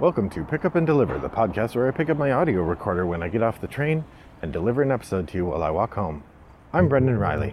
Welcome to Pick Up and Deliver, the podcast where I pick up my audio recorder when I get off the train and deliver an episode to you while I walk home. I'm Brendan Riley.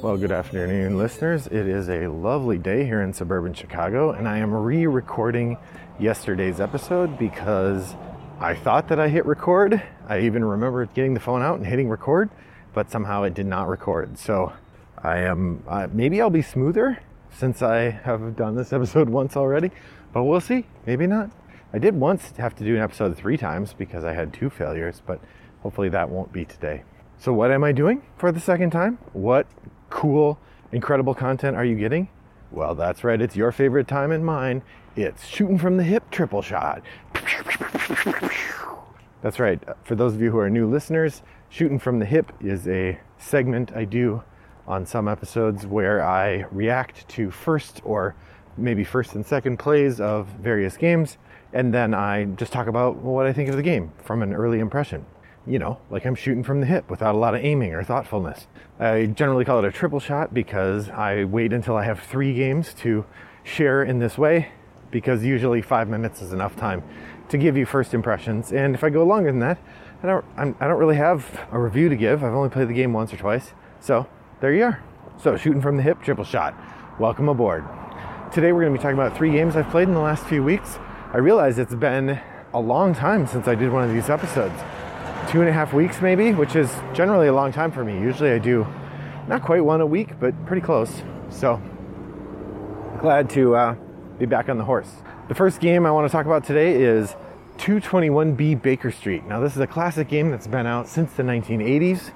Well, good afternoon, listeners. It is a lovely day here in suburban Chicago, and I am re recording yesterday's episode because I thought that I hit record. I even remember getting the phone out and hitting record, but somehow it did not record. So I am, uh, maybe I'll be smoother since I have done this episode once already, but we'll see. Maybe not. I did once have to do an episode three times because I had two failures, but hopefully that won't be today. So, what am I doing for the second time? What cool, incredible content are you getting? Well, that's right, it's your favorite time and mine. It's shooting from the hip triple shot. That's right. Uh, for those of you who are new listeners, shooting from the hip is a segment I do on some episodes where I react to first or maybe first and second plays of various games, and then I just talk about what I think of the game from an early impression you know, like I'm shooting from the hip without a lot of aiming or thoughtfulness. I generally call it a triple shot because I wait until I have three games to share in this way because usually five minutes is enough time to give you first impressions. And if I go longer than that, I don't, I'm, I do not really have a review to give. I've only played the game once or twice. So there you are. So shooting from the hip, triple shot. Welcome aboard. Today we're going to be talking about three games I've played in the last few weeks. I realize it's been a long time since I did one of these episodes two and a half weeks maybe, which is generally a long time for me. Usually I do not quite one a week, but pretty close. So glad to uh, be back on the horse. The first game I want to talk about today is 221B Baker Street. Now, this is a classic game that's been out since the 1980s.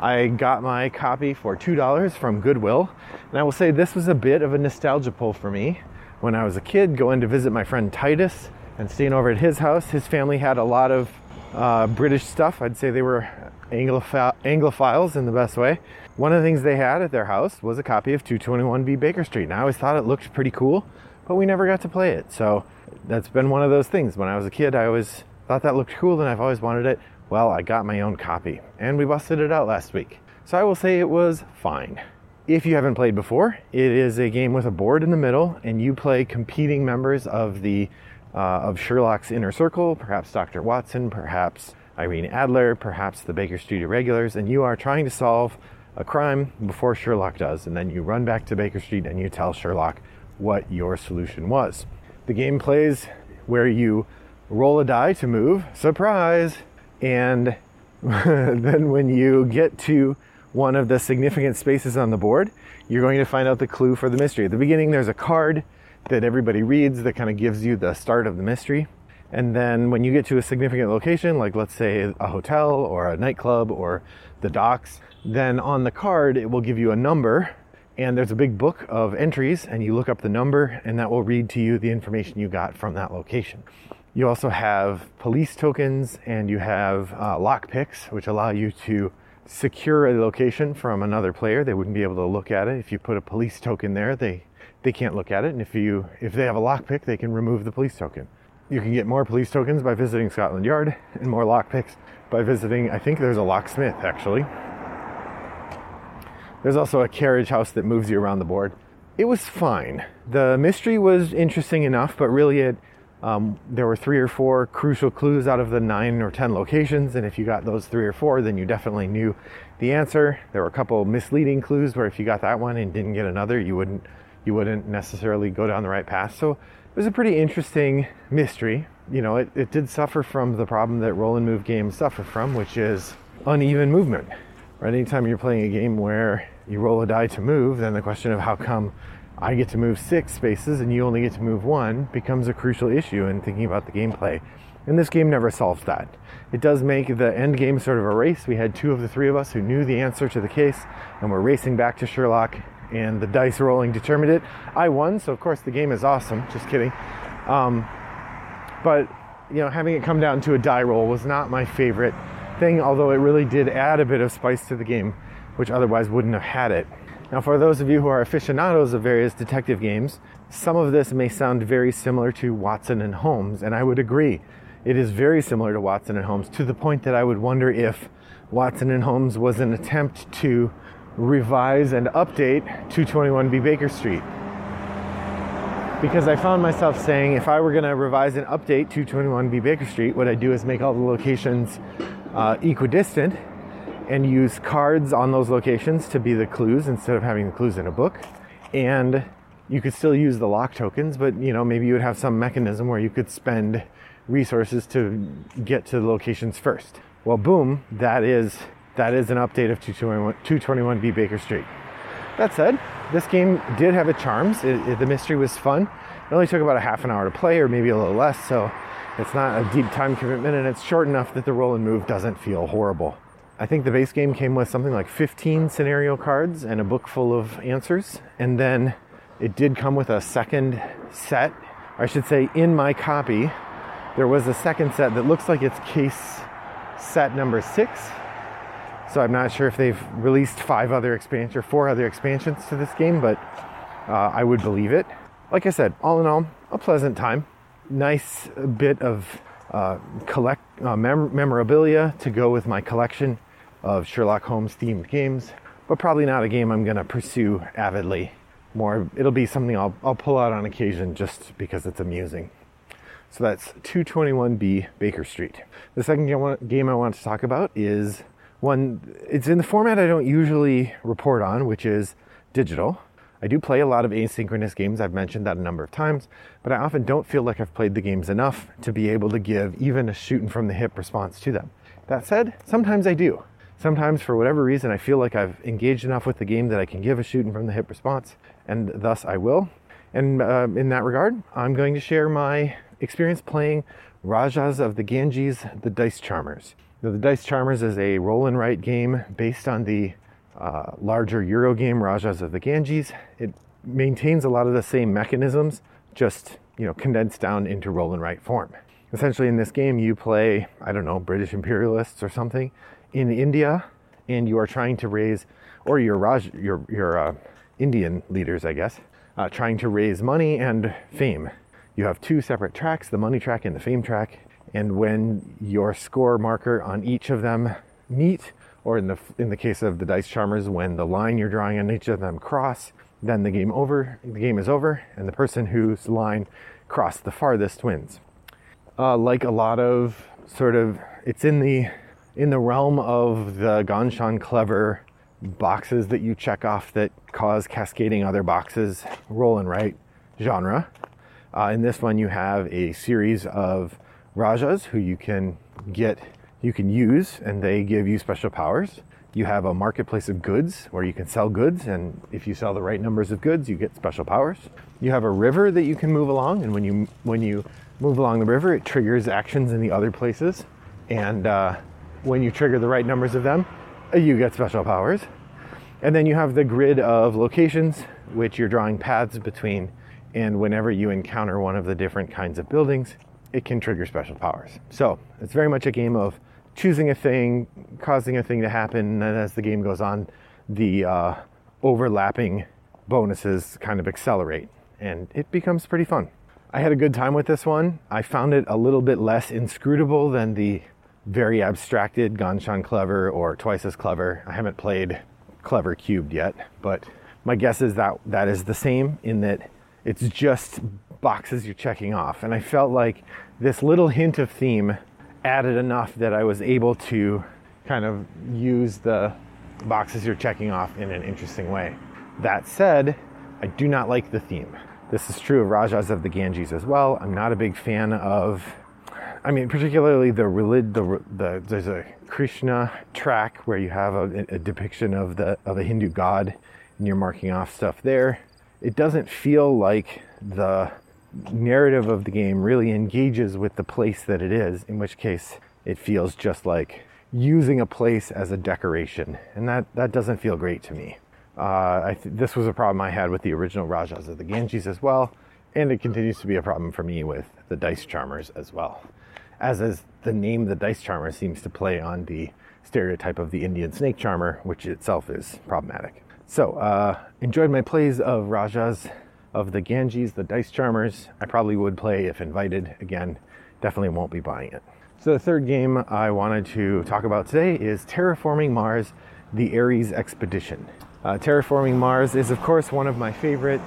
I got my copy for $2 from Goodwill, and I will say this was a bit of a nostalgia pull for me. When I was a kid, going to visit my friend Titus and staying over at his house, his family had a lot of uh, British stuff. I'd say they were Angloph- Anglophiles in the best way. One of the things they had at their house was a copy of 221B Baker Street. And I always thought it looked pretty cool, but we never got to play it. So that's been one of those things. When I was a kid, I always thought that looked cool and I've always wanted it. Well, I got my own copy and we busted it out last week. So I will say it was fine. If you haven't played before, it is a game with a board in the middle and you play competing members of the uh, of Sherlock's inner circle, perhaps Dr. Watson, perhaps Irene Adler, perhaps the Baker Street Irregulars, and you are trying to solve a crime before Sherlock does. And then you run back to Baker Street and you tell Sherlock what your solution was. The game plays where you roll a die to move, surprise, and then when you get to one of the significant spaces on the board, you're going to find out the clue for the mystery. At the beginning, there's a card that everybody reads that kind of gives you the start of the mystery. And then when you get to a significant location, like let's say a hotel or a nightclub or the docks, then on the card it will give you a number and there's a big book of entries and you look up the number and that will read to you the information you got from that location. You also have police tokens and you have uh, lock picks, which allow you to secure a location from another player. They wouldn't be able to look at it. If you put a police token there, they they can't look at it. And if you if they have a lockpick, they can remove the police token. You can get more police tokens by visiting Scotland Yard and more lockpicks by visiting. I think there's a locksmith actually. There's also a carriage house that moves you around the board. It was fine. The mystery was interesting enough, but really it um, there were three or four crucial clues out of the nine or ten locations, and if you got those three or four, then you definitely knew the answer. There were a couple misleading clues where if you got that one and didn't get another, you wouldn't you wouldn't necessarily go down the right path. So it was a pretty interesting mystery. You know, it, it did suffer from the problem that roll and move games suffer from, which is uneven movement. Right? Anytime you're playing a game where you roll a die to move, then the question of how come I get to move six spaces and you only get to move one becomes a crucial issue in thinking about the gameplay. And this game never solves that. It does make the end game sort of a race. We had two of the three of us who knew the answer to the case, and we're racing back to Sherlock and the dice rolling determined it. I won, so of course the game is awesome. Just kidding. Um, but you know, having it come down to a die roll was not my favorite thing, although it really did add a bit of spice to the game, which otherwise wouldn't have had it. Now, for those of you who are aficionados of various detective games, some of this may sound very similar to Watson and Holmes, and I would agree. It is very similar to Watson and Holmes to the point that I would wonder if Watson and Holmes was an attempt to revise and update 221B Baker Street. Because I found myself saying if I were going to revise and update 221B Baker Street, what I'd do is make all the locations uh, equidistant and use cards on those locations to be the clues instead of having the clues in a book. And you could still use the lock tokens, but you know, maybe you would have some mechanism where you could spend resources to get to the locations first. Well, boom, that is that is an update of 221, 221B Baker Street. That said, this game did have its charms. It, it, the mystery was fun. It only took about a half an hour to play, or maybe a little less, so it's not a deep time commitment, and it's short enough that the roll and move doesn't feel horrible. I think the base game came with something like 15 scenario cards and a book full of answers, and then it did come with a second set. I should say, in my copy, there was a second set that looks like it's case set number six so I'm not sure if they've released five other expansions or four other expansions to this game, but uh, I would believe it. Like I said, all in all, a pleasant time. Nice bit of uh, collect uh, mem- memorabilia to go with my collection of Sherlock Holmes themed games, but probably not a game I'm going to pursue avidly. More, it'll be something I'll, I'll pull out on occasion just because it's amusing. So that's 221B Baker Street. The second game I want to talk about is one, it's in the format I don't usually report on, which is digital. I do play a lot of asynchronous games, I've mentioned that a number of times, but I often don't feel like I've played the games enough to be able to give even a shooting from the hip response to them. That said, sometimes I do. Sometimes, for whatever reason, I feel like I've engaged enough with the game that I can give a shooting from the hip response, and thus I will. And uh, in that regard, I'm going to share my experience playing Rajas of the Ganges, the Dice Charmers. Now, the Dice Charmers is a roll and write game based on the uh, larger Euro game Rajas of the Ganges. It maintains a lot of the same mechanisms, just you know condensed down into roll and write form. Essentially, in this game, you play I don't know British imperialists or something in India, and you are trying to raise, or your Raj, your your uh, Indian leaders, I guess, uh, trying to raise money and fame. You have two separate tracks: the money track and the fame track and when your score marker on each of them meet, or in the in the case of the dice charmers, when the line you're drawing on each of them cross, then the game over. The game is over, and the person whose line crossed the farthest wins. Uh, like a lot of sort of, it's in the in the realm of the Ganz Schön clever boxes that you check off that cause cascading other boxes roll and write genre. Uh, in this one, you have a series of Rajas who you can get, you can use, and they give you special powers. You have a marketplace of goods where you can sell goods, and if you sell the right numbers of goods, you get special powers. You have a river that you can move along, and when you when you move along the river, it triggers actions in the other places. And uh, when you trigger the right numbers of them, uh, you get special powers. And then you have the grid of locations, which you're drawing paths between. And whenever you encounter one of the different kinds of buildings, it can trigger special powers. So it's very much a game of choosing a thing, causing a thing to happen, and as the game goes on, the uh, overlapping bonuses kind of accelerate, and it becomes pretty fun. I had a good time with this one. I found it a little bit less inscrutable than the very abstracted Ganz Schön Clever or Twice as Clever. I haven't played Clever Cubed yet, but my guess is that that is the same in that it's just boxes you're checking off. And I felt like this little hint of theme added enough that I was able to kind of use the boxes you're checking off in an interesting way. That said, I do not like the theme. This is true of Rajas of the Ganges as well. I'm not a big fan of, I mean, particularly the religion. The, the, there's a Krishna track where you have a, a depiction of the of a Hindu god, and you're marking off stuff there. It doesn't feel like the narrative of the game really engages with the place that it is, in which case it feels just like using a place as a decoration, and that, that doesn't feel great to me. Uh, th- this was a problem I had with the original Rajas of the Ganges as well, and it continues to be a problem for me with the Dice Charmers as well. As is the name the Dice Charmer seems to play on the stereotype of the Indian snake charmer, which itself is problematic. So, uh, enjoyed my plays of Rajas of the Ganges, the Dice Charmers. I probably would play if invited. Again, definitely won't be buying it. So, the third game I wanted to talk about today is Terraforming Mars The Ares Expedition. Uh, Terraforming Mars is, of course, one of my favorite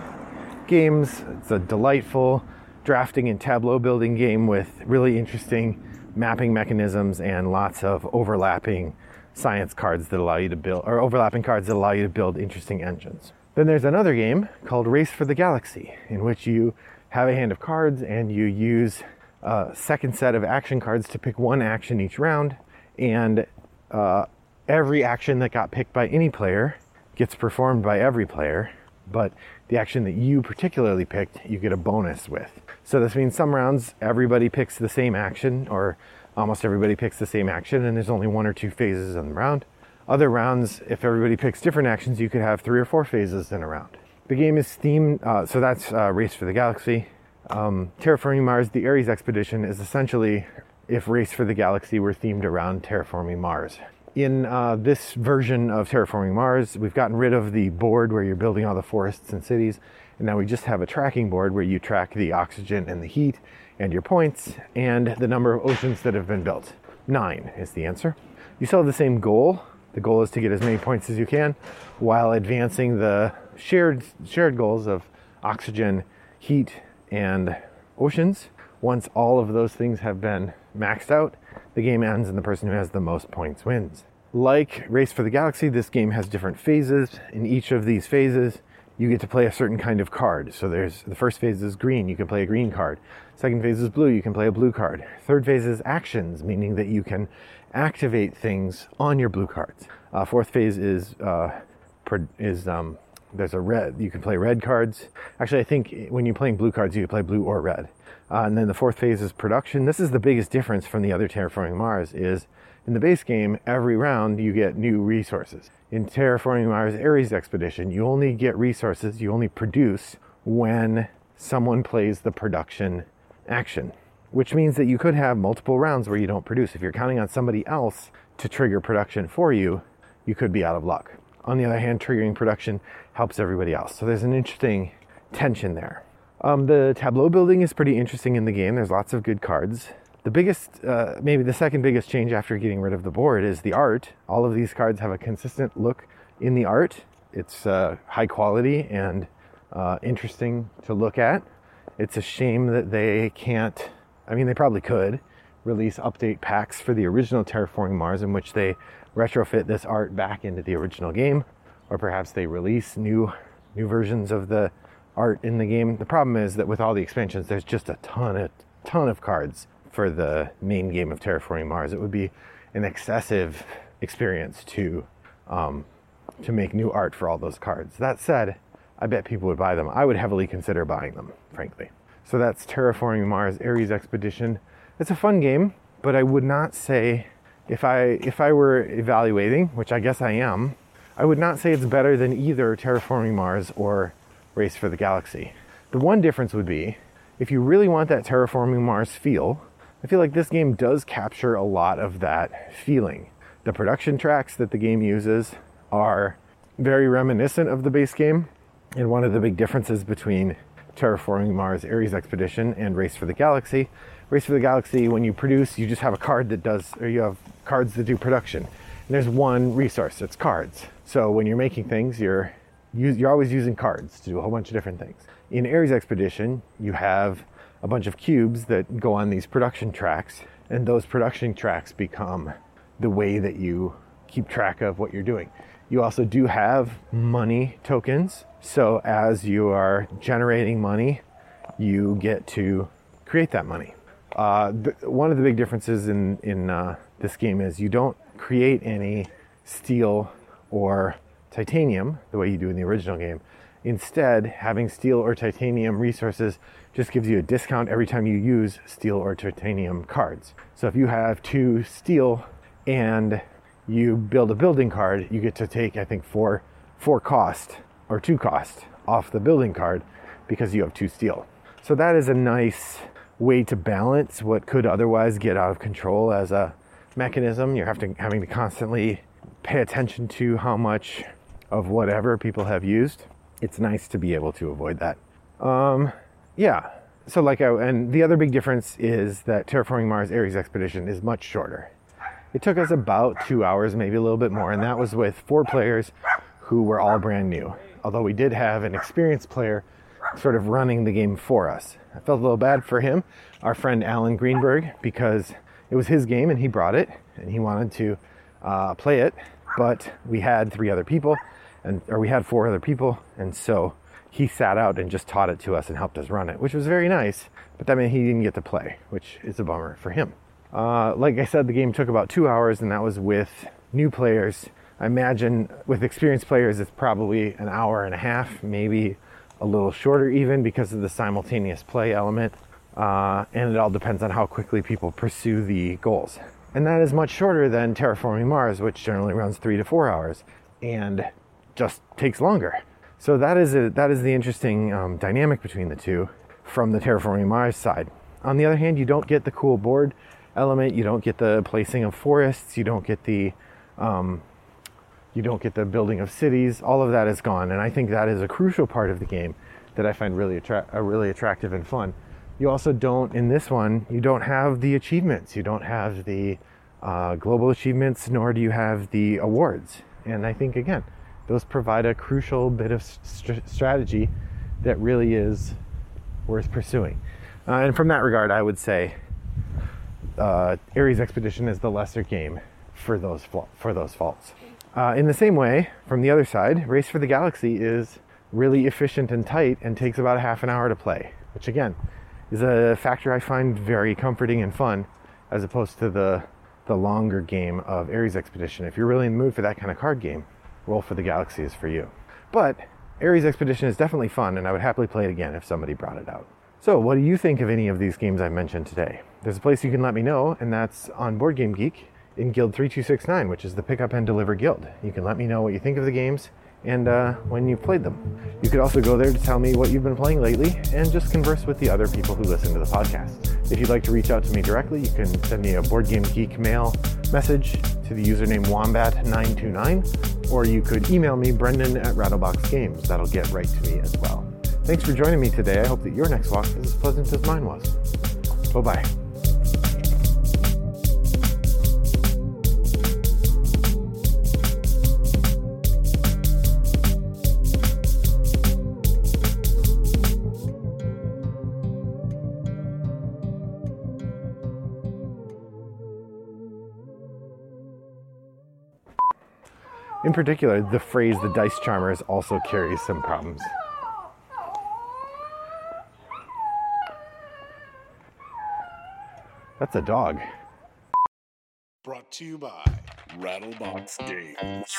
games. It's a delightful drafting and tableau building game with really interesting mapping mechanisms and lots of overlapping science cards that allow you to build, or overlapping cards that allow you to build interesting engines. Then there's another game called Race for the Galaxy, in which you have a hand of cards and you use a second set of action cards to pick one action each round, and uh, every action that got picked by any player gets performed by every player, but the action that you particularly picked, you get a bonus with. So this means some rounds everybody picks the same action, or almost everybody picks the same action, and there's only one or two phases in the round. Other rounds, if everybody picks different actions, you could have three or four phases in a round. The game is themed, uh, so that's uh, Race for the Galaxy. Um, Terraforming Mars, the Ares Expedition, is essentially if Race for the Galaxy were themed around Terraforming Mars. In uh, this version of Terraforming Mars, we've gotten rid of the board where you're building all the forests and cities, and now we just have a tracking board where you track the oxygen and the heat and your points and the number of oceans that have been built. Nine is the answer. You still have the same goal. The goal is to get as many points as you can while advancing the shared shared goals of oxygen, heat, and oceans. Once all of those things have been maxed out, the game ends and the person who has the most points wins. Like Race for the Galaxy, this game has different phases. In each of these phases, you get to play a certain kind of card. So there's the first phase is green, you can play a green card. Second phase is blue, you can play a blue card. Third phase is actions, meaning that you can activate things on your blue cards. Uh, fourth phase is uh, is um, there's a red. You can play red cards. Actually, I think when you're playing blue cards, you can play blue or red. Uh, and then the fourth phase is production. This is the biggest difference from the other Terraforming Mars. Is in the base game, every round you get new resources. In Terraforming Mars Ares Expedition, you only get resources. You only produce when someone plays the production action, which means that you could have multiple rounds where you don't produce. If you're counting on somebody else to trigger production for you, you could be out of luck. On the other hand, triggering production helps everybody else. So there's an interesting tension there. Um, the tableau building is pretty interesting in the game. There's lots of good cards. The biggest, uh, maybe the second biggest change after getting rid of the board is the art. All of these cards have a consistent look in the art. It's uh, high quality and uh, interesting to look at. It's a shame that they can't, I mean, they probably could release update packs for the original Terraforming Mars in which they retrofit this art back into the original game, or perhaps they release new new versions of the art in the game. The problem is that with all the expansions, there's just a ton of ton of cards for the main game of Terraforming Mars. It would be an excessive experience to um, to make new art for all those cards. That said, I bet people would buy them. I would heavily consider buying them, frankly. So that's Terraforming Mars Ares Expedition. It's a fun game, but I would not say if I if I were evaluating, which I guess I am, I would not say it's better than either Terraforming Mars or Race for the Galaxy. The one difference would be if you really want that Terraforming Mars feel, I feel like this game does capture a lot of that feeling. The production tracks that the game uses are very reminiscent of the base game, and one of the big differences between Terraforming Mars Ares Expedition and Race for the Galaxy. Race for the Galaxy, when you produce, you just have a card that does, or you have cards that do production. And there's one resource, it's cards. So when you're making things, you're you're always using cards to do a whole bunch of different things. In Ares Expedition, you have a bunch of cubes that go on these production tracks, and those production tracks become the way that you keep track of what you're doing. You also do have money tokens, so as you are generating money, you get to create that money. Uh, one of the big differences in in uh, this game is you don't create any steel or titanium the way you do in the original game. Instead, having steel or titanium resources just gives you a discount every time you use steel or titanium cards. So if you have two steel and you build a building card, you get to take I think four four cost or two cost off the building card because you have two steel. So that is a nice way to balance what could otherwise get out of control as a mechanism. You're having, having to constantly pay attention to how much of whatever people have used. It's nice to be able to avoid that. Um, yeah, so like I, and the other big difference is that terraforming Mars Ares Expedition is much shorter. It took us about two hours, maybe a little bit more, and that was with four players who were all brand new. Although we did have an experienced player sort of running the game for us. I felt a little bad for him, our friend Alan Greenberg, because it was his game and he brought it and he wanted to uh, play it, but we had three other people, and or we had four other people, and so he sat out and just taught it to us and helped us run it, which was very nice. But that meant he didn't get to play, which is a bummer for him. Uh, like I said, the game took about two hours, and that was with new players. I imagine with experienced players, it's probably an hour and a half, maybe a little shorter, even because of the simultaneous play element. Uh, and it all depends on how quickly people pursue the goals. And that is much shorter than Terraforming Mars, which generally runs three to four hours and just takes longer. So that is a, that is the interesting um, dynamic between the two from the Terraforming Mars side. On the other hand, you don't get the cool board element, you don't get the placing of forests, you don't get the um, you don't get the building of cities. All of that is gone, and I think that is a crucial part of the game that I find really attra- uh, really attractive and fun. You also don't in this one. You don't have the achievements. You don't have the uh, global achievements, nor do you have the awards. And I think again, those provide a crucial bit of st- strategy that really is worth pursuing. Uh, and from that regard, I would say uh, Ares Expedition is the lesser game for those for those faults. Uh, in the same way, from the other side, Race for the Galaxy is really efficient and tight and takes about a half an hour to play, which again is a factor I find very comforting and fun, as opposed to the the longer game of Ares Expedition. If you're really in the mood for that kind of card game, Roll for the Galaxy is for you. But Ares Expedition is definitely fun, and I would happily play it again if somebody brought it out. So, what do you think of any of these games I mentioned today? There's a place you can let me know, and that's on Board Game Geek in Guild 3269, which is the Pick Up and Deliver Guild. You can let me know what you think of the games and uh, when you've played them. You could also go there to tell me what you've been playing lately and just converse with the other people who listen to the podcast. If you'd like to reach out to me directly, you can send me a Board Game Geek mail message to the username Wombat929, or you could email me, Brendan at Rattlebox Games. That'll get right to me as well. Thanks for joining me today. I hope that your next walk is as pleasant as mine was. Bye bye. In particular, the phrase the dice charmers also carries some problems. That's a dog. Brought to you by Rattlebox Games.